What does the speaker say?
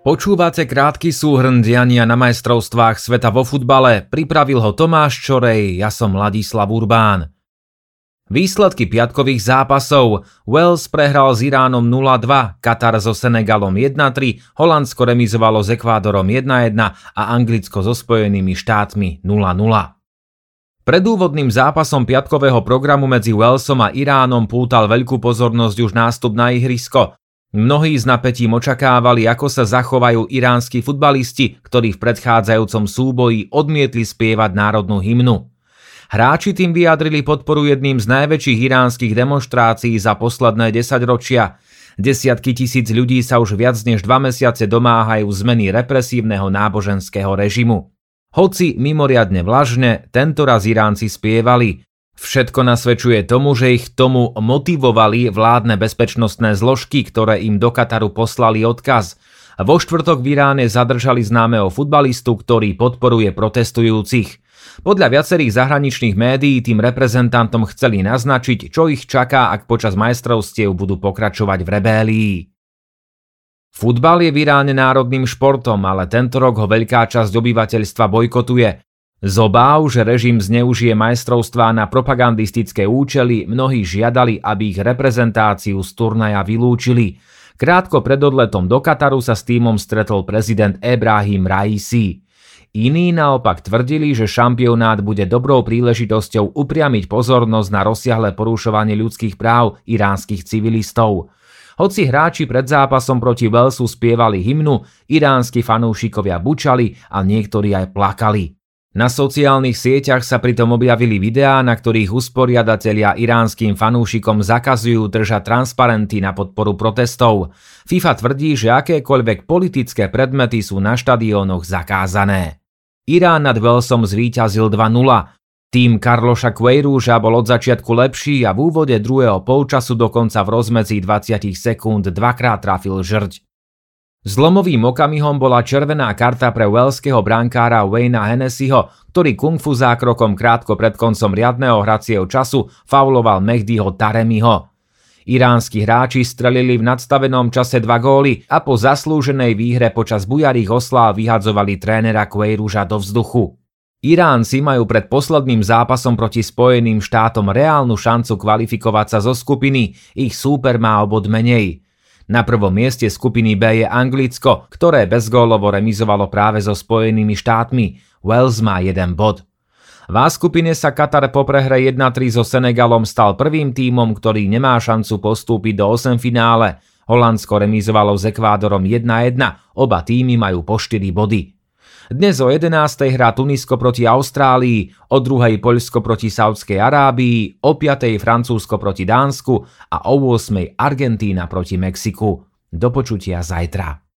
Počúvate krátky súhrn diania na majstrovstvách sveta vo futbale, pripravil ho Tomáš Čorej, ja som Ladislav Urbán. Výsledky piatkových zápasov. Wales prehral s Iránom 0-2, Katar so Senegalom 1-3, Holandsko remizovalo s Ekvádorom 1-1 a Anglicko so Spojenými štátmi 0-0. Pred úvodným zápasom piatkového programu medzi Walesom a Iránom pútal veľkú pozornosť už nástup na ihrisko. Mnohí s napätím očakávali, ako sa zachovajú iránsky futbalisti, ktorí v predchádzajúcom súboji odmietli spievať národnú hymnu. Hráči tým vyjadrili podporu jedným z najväčších iránskych demonstrácií za posledné desaťročia. Desiatky tisíc ľudí sa už viac než dva mesiace domáhajú zmeny represívneho náboženského režimu. Hoci mimoriadne vlažne, tento raz Iránci spievali. Všetko nasvedčuje tomu, že ich tomu motivovali vládne bezpečnostné zložky, ktoré im do Kataru poslali odkaz. Vo štvrtok v Iráne zadržali známeho futbalistu, ktorý podporuje protestujúcich. Podľa viacerých zahraničných médií tým reprezentantom chceli naznačiť, čo ich čaká, ak počas majstrovstiev budú pokračovať v rebélii. Futbal je v Iráne národným športom, ale tento rok ho veľká časť obyvateľstva bojkotuje. Z obáv, že režim zneužije majstrovstvá na propagandistické účely, mnohí žiadali, aby ich reprezentáciu z turnaja vylúčili. Krátko pred odletom do Kataru sa s týmom stretol prezident Ebrahim Raisi. Iní naopak tvrdili, že šampionát bude dobrou príležitosťou upriamiť pozornosť na rozsiahle porušovanie ľudských práv iránskych civilistov. Hoci hráči pred zápasom proti Walesu spievali hymnu, iránsky fanúšikovia bučali a niektorí aj plakali. Na sociálnych sieťach sa pritom objavili videá, na ktorých usporiadatelia iránskym fanúšikom zakazujú držať transparenty na podporu protestov. FIFA tvrdí, že akékoľvek politické predmety sú na štadiónoch zakázané. Irán nad Velsom zvíťazil 2-0. Tým Karloša Queirúža bol od začiatku lepší a v úvode druhého polčasu dokonca v rozmedzi 20 sekúnd dvakrát trafil žrť. Zlomovým okamihom bola červená karta pre welského brankára Wayna Hennessyho, ktorý kungfu zákrokom krátko pred koncom riadného hracieho času fauloval Mehdiho Taremiho. Iránsky hráči strelili v nadstavenom čase dva góly a po zaslúženej výhre počas bujarých osláv vyhadzovali trénera Queiruža do vzduchu. Iránci majú pred posledným zápasom proti Spojeným štátom reálnu šancu kvalifikovať sa zo skupiny, ich súper má obod menej. Na prvom mieste skupiny B je Anglicko, ktoré bezgólovo remizovalo práve so Spojenými štátmi. Wales má jeden bod. V A skupine sa Katar po prehre 1-3 so Senegalom stal prvým tímom, ktorý nemá šancu postúpiť do 8 finále. Holandsko remizovalo s Ekvádorom 1-1, oba týmy majú po 4 body. Dnes o 11. hrá Tunisko proti Austrálii, o 2. Poľsko proti Saudskej Arábii, o 5. Francúzsko proti Dánsku a o 8. Argentína proti Mexiku. Do počutia zajtra.